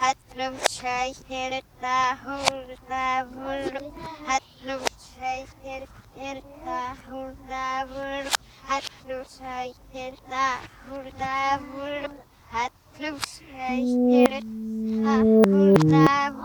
Hatrum şehir tahur davur Hatrum şehir tahur davur Hatrum şehir tahur davur Hatrum şehir tahur davur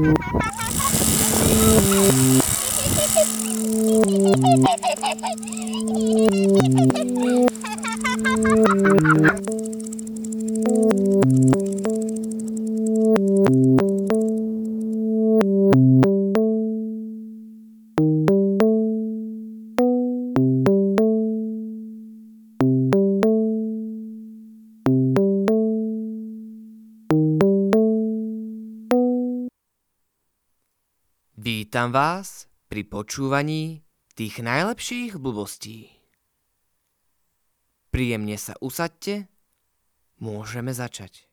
Hehehehe Vítam vás pri počúvaní tých najlepších blbostí. Príjemne sa usaďte, môžeme začať.